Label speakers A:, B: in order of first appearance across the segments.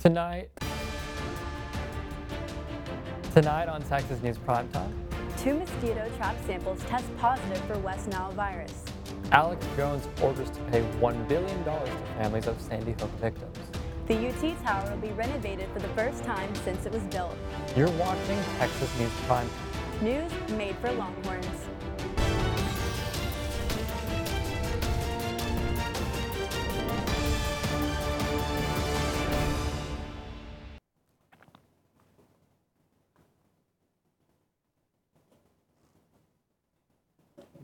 A: Tonight, tonight on Texas News Primetime,
B: Two mosquito trap samples test positive for West Nile virus.
A: Alex Jones orders to pay $1 billion to families of Sandy Hook victims.
B: The UT Tower will be renovated for the first time since it was built.
A: You're watching Texas News Primetime.
B: News made for Longhorns.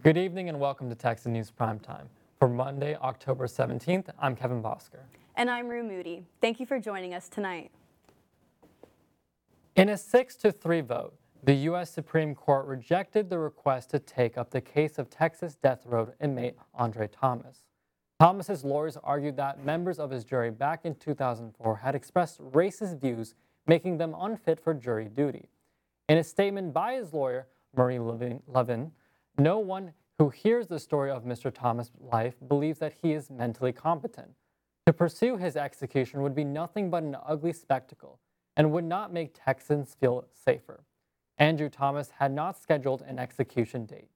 A: Good evening and welcome to Texas News Primetime. For Monday, October 17th, I'm Kevin Bosker.
B: And I'm Rue Moody. Thank you for joining us tonight.
A: In a 6 to 3 vote, the U.S. Supreme Court rejected the request to take up the case of Texas death row inmate Andre Thomas. Thomas's lawyers argued that members of his jury back in 2004 had expressed racist views, making them unfit for jury duty. In a statement by his lawyer, Marie Levin, Levin no one who hears the story of Mr. Thomas' life believes that he is mentally competent. To pursue his execution would be nothing but an ugly spectacle and would not make Texans feel safer. Andre Thomas had not scheduled an execution date.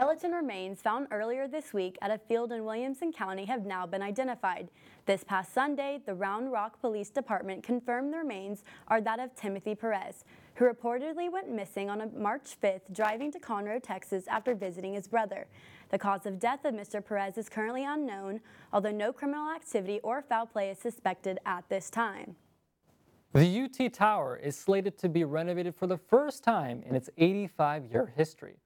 B: Skeleton remains found earlier this week at a field in Williamson County have now been identified. This past Sunday, the Round Rock Police Department confirmed the remains are that of Timothy Perez, who reportedly went missing on March 5th driving to Conroe, Texas after visiting his brother. The cause of death of Mr. Perez is currently unknown, although no criminal activity or foul play is suspected at this time.
A: The UT Tower is slated to be renovated for the first time in its 85-year history.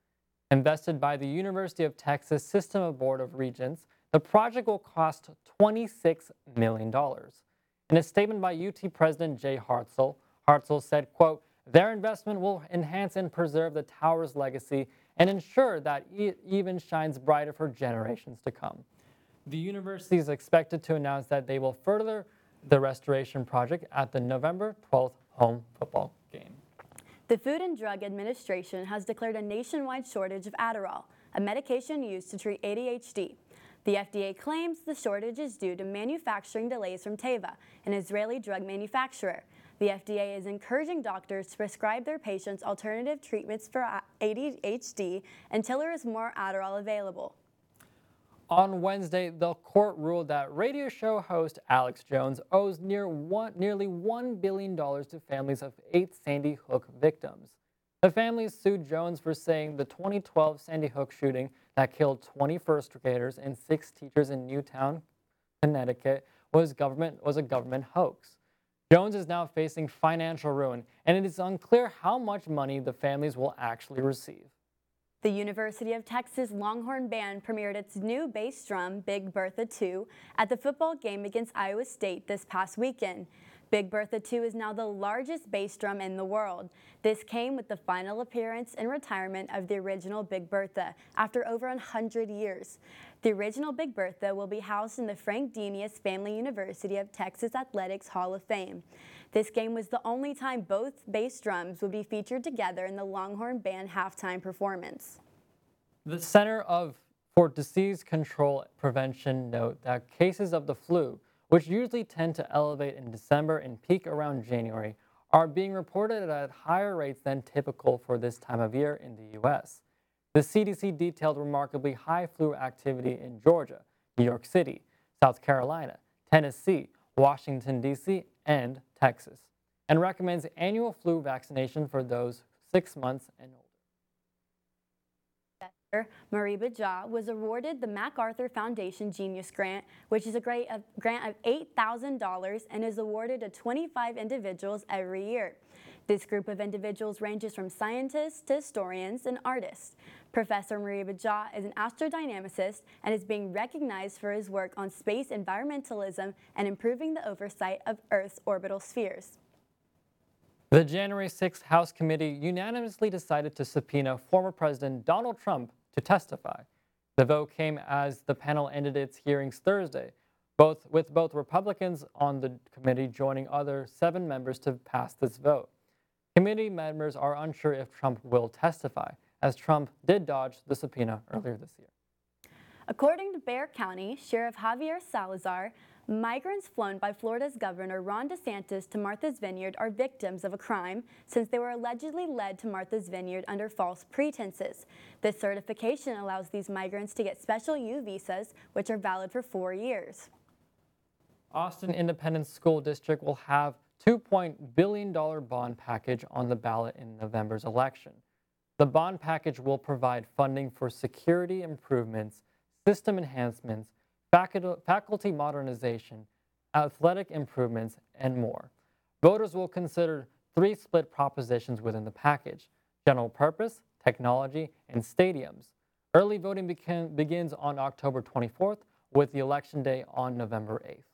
A: Invested by the University of Texas System of Board of Regents, the project will cost $26 million. In a statement by UT President Jay Hartzell, Hartzell said, quote, their investment will enhance and preserve the tower's legacy and ensure that it even shines brighter for generations to come. The university is expected to announce that they will further the restoration project at the November 12th home football game.
B: The Food and Drug Administration has declared a nationwide shortage of Adderall, a medication used to treat ADHD. The FDA claims the shortage is due to manufacturing delays from Teva, an Israeli drug manufacturer. The FDA is encouraging doctors to prescribe their patients alternative treatments for ADHD until there is more Adderall available.
A: On Wednesday, the court ruled that radio show host Alex Jones owes near one, nearly $1 billion to families of eight Sandy Hook victims. The families sued Jones for saying the 2012 Sandy Hook shooting that killed 20 first graders and six teachers in Newtown, Connecticut was, government, was a government hoax. Jones is now facing financial ruin, and it is unclear how much money the families will actually receive.
B: The University of Texas Longhorn Band premiered its new bass drum, Big Bertha 2, at the football game against Iowa State this past weekend. Big Bertha 2 is now the largest bass drum in the world. This came with the final appearance and retirement of the original Big Bertha after over 100 years. The original Big Bertha will be housed in the Frank Denius Family University of Texas Athletics Hall of Fame. This game was the only time both bass drums would be featured together in the Longhorn Band halftime performance.
A: The Center of for Disease Control Prevention note that cases of the flu, which usually tend to elevate in December and peak around January, are being reported at higher rates than typical for this time of year in the U.S. The CDC detailed remarkably high flu activity in Georgia, New York City, South Carolina, Tennessee, Washington, D.C., and Texas, and recommends annual flu vaccination for those six months and.
B: Moriba Jah was awarded the MacArthur Foundation Genius Grant, which is a grant of, grant of $8,000 and is awarded to 25 individuals every year. This group of individuals ranges from scientists to historians and artists. Professor Moriba Jah is an astrodynamicist and is being recognized for his work on space environmentalism and improving the oversight of Earth's orbital spheres.
A: The January 6th House Committee unanimously decided to subpoena former President Donald Trump to testify. The vote came as the panel ended its hearings Thursday, both with both Republicans on the committee joining other seven members to pass this vote. Committee members are unsure if Trump will testify as Trump did dodge the subpoena earlier this year.
B: According to Bexar County Sheriff Javier Salazar, migrants flown by Florida's Governor Ron DeSantis to Martha's Vineyard are victims of a crime since they were allegedly led to Martha's Vineyard under false pretenses. This certification allows these migrants to get special U visas, which are valid for four years.
A: Austin Independent School District will have $2 billion bond package on the ballot in November's election. The bond package will provide funding for security improvements, system enhancements, faculty modernization, athletic improvements, and more. Voters will consider three split propositions within the package general purpose, technology, and stadiums. Early voting begins on October 24th, with the election day on November 8th.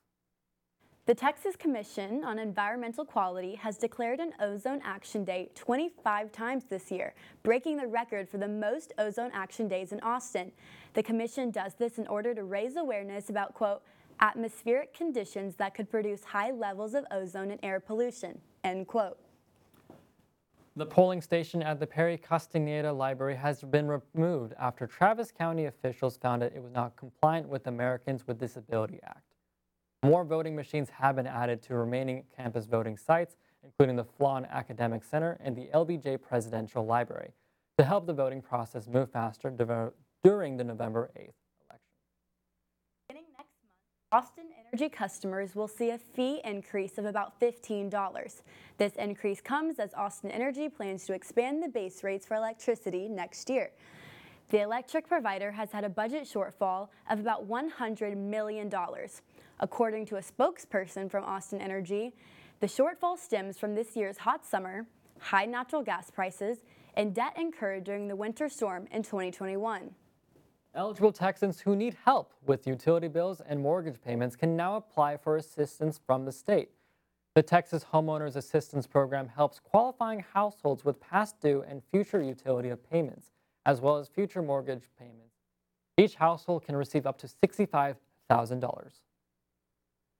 B: The Texas Commission on Environmental Quality has declared an ozone action day 25 times this year, breaking the record for the most ozone action days in Austin. The commission does this in order to raise awareness about, quote, atmospheric conditions that could produce high levels of ozone and air pollution, end quote.
A: The polling station at the Perry Castaneda Library has been removed after Travis County officials found it was not compliant with Americans with Disability Act. More voting machines have been added to remaining campus voting sites, including the Flawn Academic Center and the LBJ Presidential Library, to help the voting process move faster during the November 8th election.
B: Beginning next month, Austin Energy customers will see a fee increase of about $15. This increase comes as Austin Energy plans to expand the base rates for electricity next year. The electric provider has had a budget shortfall of about $100 million. According to a spokesperson from Austin Energy, the shortfall stems from this year's hot summer, high natural gas prices, and debt incurred during the winter storm in 2021.
A: Eligible Texans who need help with utility bills and mortgage payments can now apply for assistance from the state. The Texas Homeowners Assistance Program helps qualifying households with past due and future utility payments, as well as future mortgage payments. Each household can receive up to $65,000.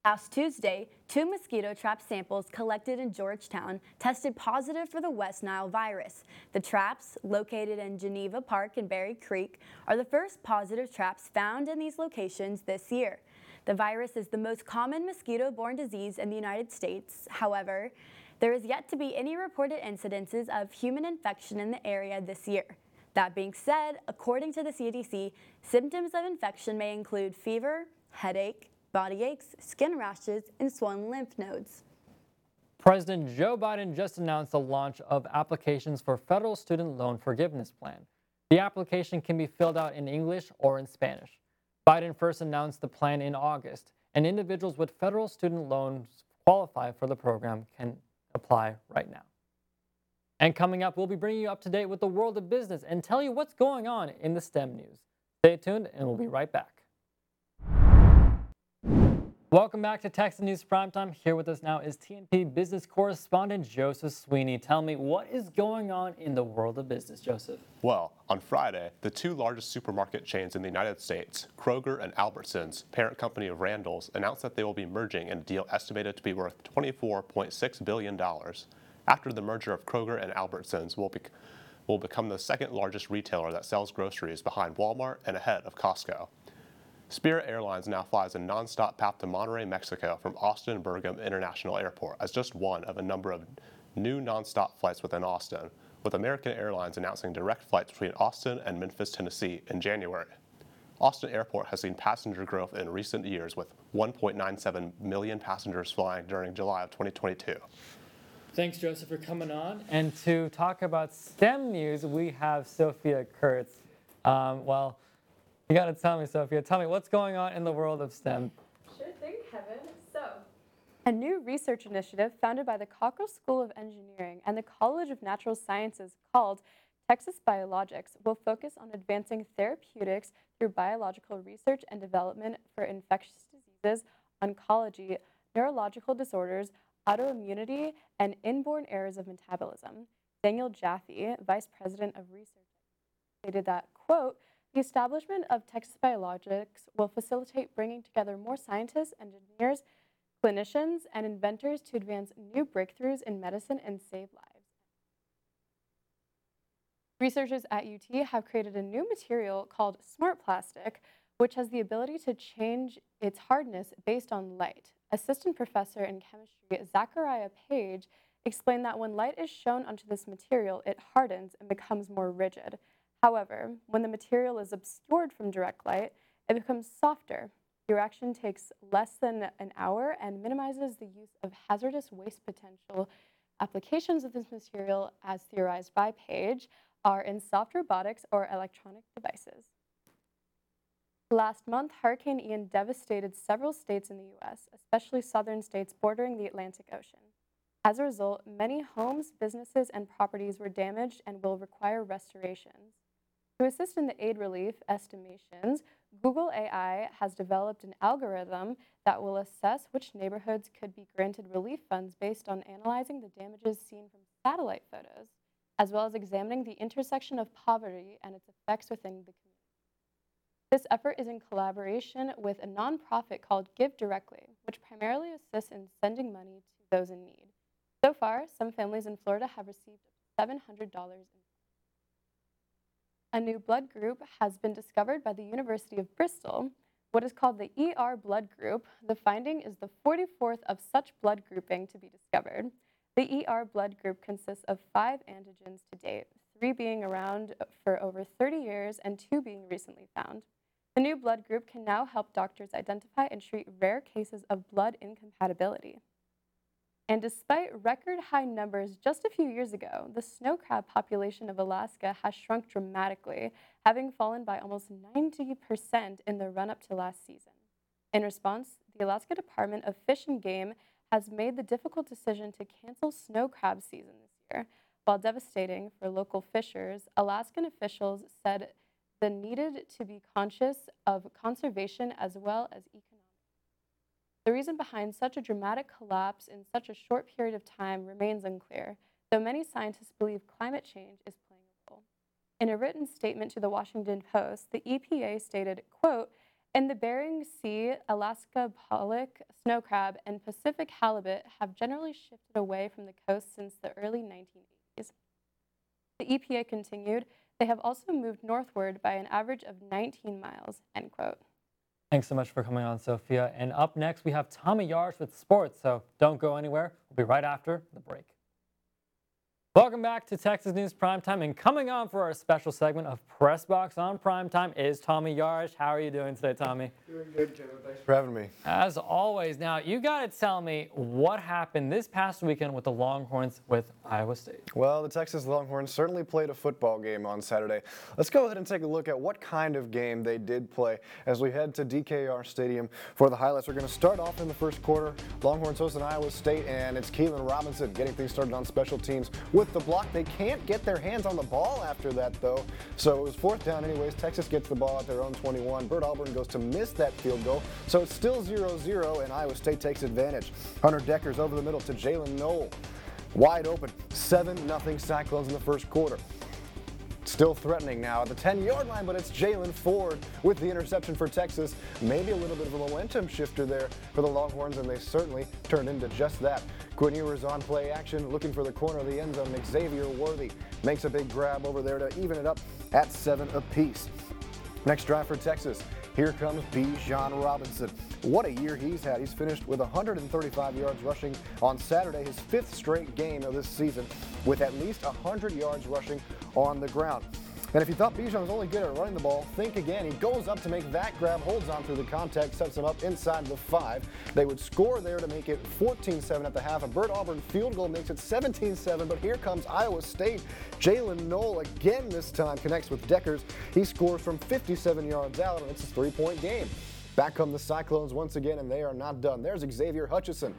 B: Last Tuesday, two mosquito trap samples collected in Georgetown tested positive for the West Nile virus. The traps, located in Geneva Park and Berry Creek, are the first positive traps found in these locations this year. The virus is the most common mosquito-borne disease in the United States. However, there is yet to be any reported incidences of human infection in the area this year. That being said, according to the CDC, symptoms of infection may include fever, headache, body aches, skin rashes, and swollen lymph nodes.
A: President Joe Biden just announced the launch of applications for federal student loan forgiveness plan. The application can be filled out in English or in Spanish. Biden first announced the plan in August, and individuals with federal student loans qualify for the program can apply right now. And coming up, we'll be bringing you up to date with the world of business and tell you what's going on in the STEM news. Stay tuned, and we'll be right back. Welcome back to Texas News Primetime. Here with us now is TNP business correspondent Joseph Sweeney. Tell me what is going on in the world of business, Joseph?
C: Well, on Friday, the two largest supermarket chains in the United States, Kroger and Albertsons, parent company of Randall's, announced that they will be merging in a deal estimated to be worth $24.6 billion. After the merger of Kroger and Albertsons will, be, will become the second largest retailer that sells groceries behind Walmart and ahead of Costco. Spirit Airlines now flies a nonstop path to Monterrey, Mexico from Austin-Bergstrom International Airport as just one of a number of new nonstop flights within Austin, with American Airlines announcing direct flights between Austin and Memphis, Tennessee in January. Austin Airport has seen passenger growth in recent years with 1.97 million passengers flying during July of 2022.
A: Thanks, Joseph, for coming on. And to talk about STEM news, we have Sophia Kurtz. Um, well, you got to tell me, Sophia. Tell me what's going on in the world of STEM.
D: Sure thing, Kevin. So, a new research initiative founded by the Cockrell School of Engineering and the College of Natural Sciences called Texas Biologics will focus on advancing therapeutics through biological research and development for infectious diseases, oncology, neurological disorders, autoimmunity, and inborn errors of metabolism. Daniel Jaffe, Vice President of Research, stated that, quote, the establishment of Texas Biologics will facilitate bringing together more scientists, engineers, clinicians, and inventors to advance new breakthroughs in medicine and save lives. Researchers at UT have created a new material called Smart Plastic, which has the ability to change its hardness based on light. Assistant professor in chemistry Zachariah Page explained that when light is shown onto this material, it hardens and becomes more rigid. However, when the material is obscured from direct light, it becomes softer. The reaction takes less than an hour and minimizes the use of hazardous waste potential. Applications of this material, as theorized by Page, are in soft robotics or electronic devices. Last month, Hurricane Ian devastated several states in the U.S., especially southern states bordering the Atlantic Ocean. As a result, many homes, businesses, and properties were damaged and will require restorations. To assist in the aid relief estimations, Google AI has developed an algorithm that will assess which neighborhoods could be granted relief funds based on analyzing the damages seen from satellite photos, as well as examining the intersection of poverty and its effects within the community. This effort is in collaboration with a nonprofit called Give Directly, which primarily assists in sending money to those in need. So far, some families in Florida have received $700 in a new blood group has been discovered by the University of Bristol, what is called the ER blood group. The finding is the 44th of such blood grouping to be discovered. The ER blood group consists of five antigens to date, three being around for over 30 years and two being recently found. The new blood group can now help doctors identify and treat rare cases of blood incompatibility. And despite record high numbers just a few years ago, the snow crab population of Alaska has shrunk dramatically, having fallen by almost 90% in the run up to last season. In response, the Alaska Department of Fish and Game has made the difficult decision to cancel snow crab season this year. While devastating for local fishers, Alaskan officials said the needed to be conscious of conservation as well as economic the reason behind such a dramatic collapse in such a short period of time remains unclear, though many scientists believe climate change is playing a role. In a written statement to the Washington Post, the EPA stated, quote, in the Bering Sea, Alaska pollock, snow crab, and Pacific halibut have generally shifted away from the coast since the early 1980s. The EPA continued, they have also moved northward by an average of 19 miles, end quote.
A: Thanks so much for coming on, Sophia. And up next, we have Tommy Yarsh with sports, so don't go anywhere. We'll be right after the break. Welcome back to Texas News Primetime, and coming on for our special segment of Press Box on Primetime is Tommy Yarish. How are you doing today, Tommy?
E: Doing good, Kevin. Thanks for having me.
A: As always, now you got to tell me what happened this past weekend with the Longhorns with Iowa State.
E: Well, the Texas Longhorns certainly played a football game on Saturday. Let's go ahead and take a look at what kind of game they did play as we head to DKR Stadium for the highlights. We're going to start off in the first quarter. Longhorns hosting Iowa State, and it's Keilan Robinson getting things started on special teams with the block. They can't get their hands on the ball after that, though. So it was fourth down anyways. Texas gets the ball at their own 21. Bert Auburn goes to miss that field goal. So it's still 0-0, and Iowa State takes advantage. Hunter Dekkers over the middle to Jalen Noel. Wide open. 7-0 Cyclones in the first quarter. Still threatening now at the 10-yard line, but it's Jalen Ford with the interception for Texas. Maybe a little bit of a momentum shifter there for the Longhorns, and they certainly turned into just that. Quinn Ewers on play action, looking for the corner of the end zone. Xavier Worthy makes a big grab over there to even it up at seven apiece. Next drive for Texas. Here comes B. Bijan Robinson. What a year he's had. He's finished with 135 yards rushing on Saturday, his fifth straight game of this season, with at least 100 yards rushing on the ground. And if you thought Bijan was only good at running the ball, think again. He goes up to make that grab, holds on through the contact, sets him up inside the five. They would score there to make it 14-7 at the half. A Bert Auburn field goal makes it 17-7, but here comes Iowa State. Jalen Noel again this time connects with Dekkers. He scores from 57 yards out, and it's a three-point game. Back come the Cyclones once again, and they are not done. There's Xavier Hutchinson.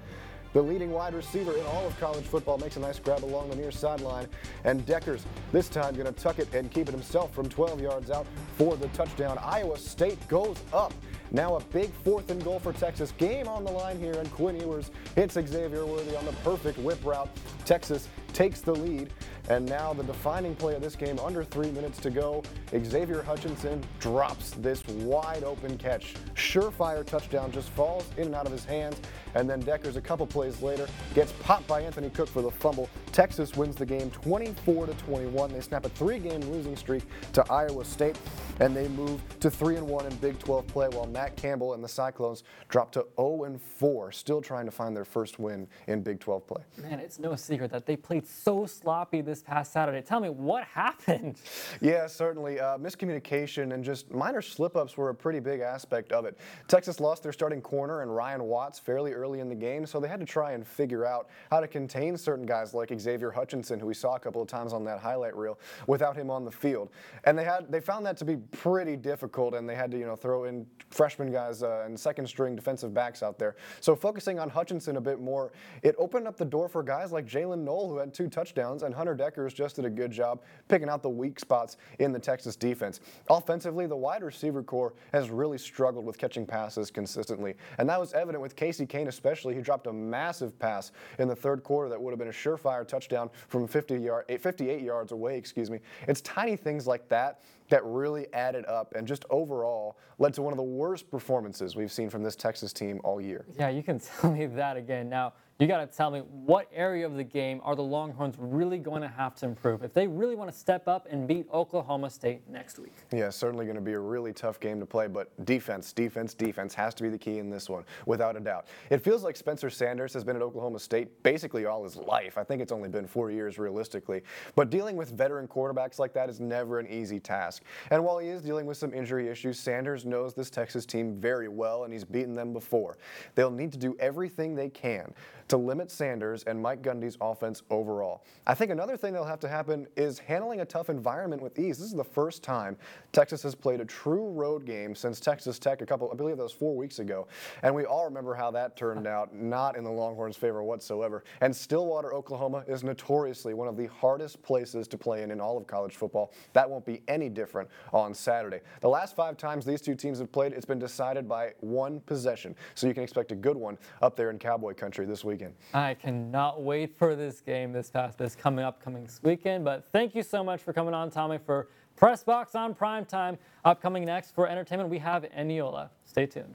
E: The leading wide receiver in all of college football makes a nice grab along the near sideline. And Dekkers, this time going to tuck it and keep it himself from 12 yards out for the touchdown. Iowa State goes up. Now a big fourth and goal for Texas. Game on the line here, and Quinn Ewers hits Xavier Worthy on the perfect whip route. Texas takes the lead. And now the defining play of this game, under three minutes to go, Xavier Hutchinson drops this wide open catch. Surefire touchdown just falls in and out of his hands. And then Dekkers, a couple plays later, gets popped by Anthony Cook for the fumble. Texas wins the game 24 to 21. They snap a three-game losing streak to Iowa State, and they move to 3 and 1 in Big 12 play. While Matt Campbell and the Cyclones drop to 0 and 4, still trying to find their first win in Big 12 play.
A: Man, it's no secret that they played so sloppy this past Saturday. Tell me what happened.
E: Yeah, certainly. Uh, miscommunication and just minor slip-ups were a pretty big aspect of it. Texas lost their starting corner and Ryan Watts fairly early in the game, so they had to try and figure out how to contain certain guys like Xavier Hutchinson, who we saw a couple of times on that highlight reel, without him on the field. And they had they found that to be pretty difficult, and they had to you know throw in freshman guys uh, and second string defensive backs out there. So focusing on Hutchinson a bit more, it opened up the door for guys like Jalen Noel, who had two touchdowns, and Hunter Dekkers just did a good job picking out the weak spots in the Texas defense. Offensively, the wide receiver core has really struggled with catching passes consistently, and that was evident with Casey Cain especially. He dropped a massive pass in the third quarter that would have been a surefire touchdown from 50 yard, 58 yards away, excuse me. It's tiny things like that that really added up and just overall led to one of the worst performances we've seen from this Texas team all year.
A: Yeah, you can tell me that again. Now, you got to tell me what area of the game are the Longhorns really going to have to improve if they really want to step up and beat Oklahoma State next week?
E: Yeah, certainly going to be a really tough game to play, but defense, defense, defense has to be the key in this one, without a doubt. It feels like Spencer Sanders has been at Oklahoma State basically all his life. I think it's only been four years realistically, but dealing with veteran quarterbacks like that is never an easy task. And while he is dealing with some injury issues, Sanders knows this Texas team very well, and he's beaten them before. They'll need to do everything they can to limit Sanders and Mike Gundy's offense overall. I think another thing that'll have to happen is handling a tough environment with ease. This is the first time Texas has played a true road game since Texas Tech a couple, I believe that was four weeks ago. And we all remember how that turned out, not in the Longhorns' favor whatsoever. And Stillwater, Oklahoma is notoriously one of the hardest places to play in in all of college football. That won't be any different on Saturday. The last five times these two teams have played, it's been decided by one possession. So you can expect a good one up there in Cowboy country this weekend weekend.
A: I cannot wait for this game this past this coming upcoming weekend. But thank you so much for coming on, Tommy, for Press Box on Prime Time. Upcoming next for entertainment, we have Eniola. Stay tuned.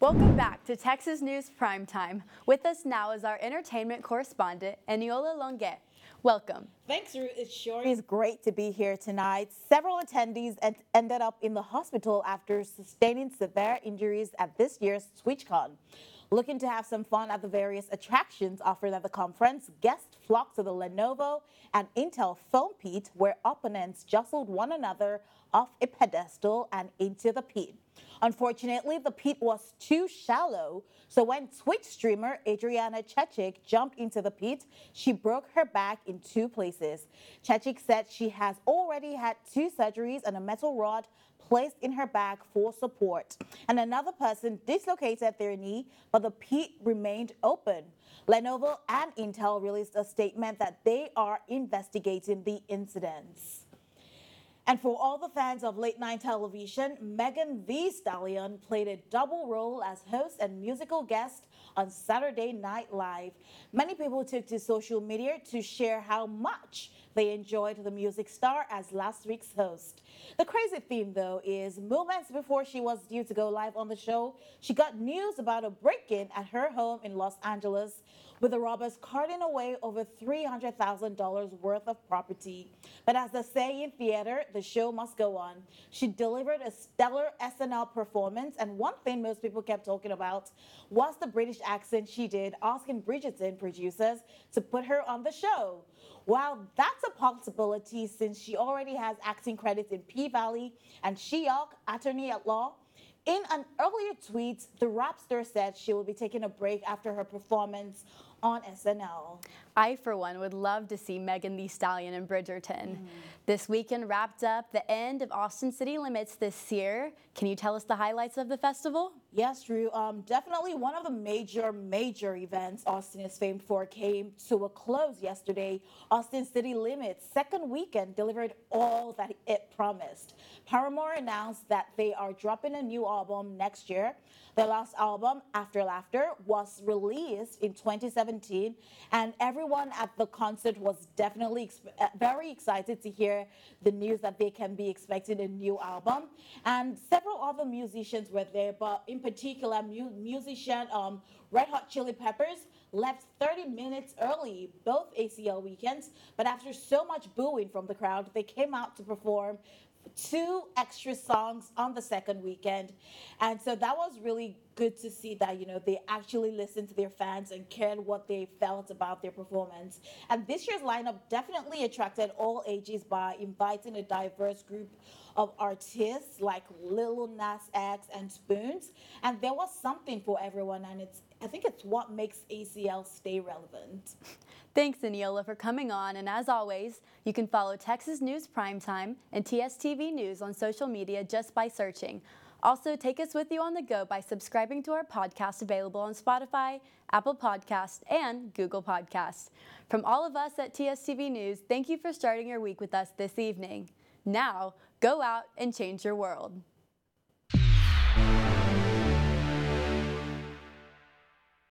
B: Welcome back to Texas News Prime Time. With us now is our entertainment correspondent, Eniola Longuet. Welcome.
F: Thanks, Ruth. It sure is great to be here tonight. Several attendees ended up in the hospital after sustaining severe injuries at this year's TwitchCon. Looking to have some fun at the various attractions offered at the conference, guests flocked to the Lenovo and Intel foam pit where opponents jostled one another off a pedestal and into the pit. Unfortunately, the pit was too shallow, so when Twitch streamer Adriana Chechik jumped into the pit, she broke her back in two places. Chechik said she has already had two surgeries and a metal rod placed in her back for support. And another person dislocated their knee, but the pit remained open. Lenovo and Intel released a statement that they are investigating the incidents. And for all the fans of late night television, Megan Thee Stallion played a double role as host and musical guest on Saturday Night Live. Many people took to social media to share how much they enjoyed the music star as last week's host. The crazy thing, though, is moments before she was due to go live on the show, she got news about a break in at her home in Los Angeles with the robbers carting away over $300,000 worth of property. But as they say in theater, the show must go on. She delivered a stellar SNL performance, and one thing most people kept talking about was the British accent she did, asking Bridgerton producers to put her on the show. Well, that's a possibility since she already has acting credits in P-Valley and She-Hulk, Attorney at Law, in an earlier tweet, the rap star said she will be taking a break after her performance on SNL.
B: I, for one, would love to see Megan Thee Stallion and Bridgerton. Mm. This weekend wrapped up the end of Austin City Limits this year. Can you tell us the highlights of the festival?
F: Yes, Drew. Um, definitely one of the major, major events Austin is famed for came to a close yesterday. Austin City Limits second weekend delivered all that it promised. Paramore announced that they are dropping a new album next year. Their last album, After Laughter, was released in 2017 2017, and everyone at the concert was definitely uh, very excited to hear the news that they can be expecting a new album. And several other musicians were there, but in particular, mu musician um, Red Hot Chili Peppers left 30 minutes early both ACL weekends, but after so much booing from the crowd, they came out to perform two extra songs on the second weekend. And so that was really good to see that, you know, they actually listened to their fans and cared what they felt about their performance. And this year's lineup definitely attracted all ages by inviting a diverse group of artists like Lil Nas X and Spoons. And there was something for everyone, and it's I think it's what makes ACL stay relevant.
B: Thanks, Eniola, for coming on. And as always, you can follow Texas News Primetime and TSTV News on social media just by searching. Also, take us with you on the go by subscribing to our podcast available on Spotify, Apple Podcast, and Google Podcast. From all of us at TSTV News, thank you for starting your week with us this evening. Now, go out and change your world.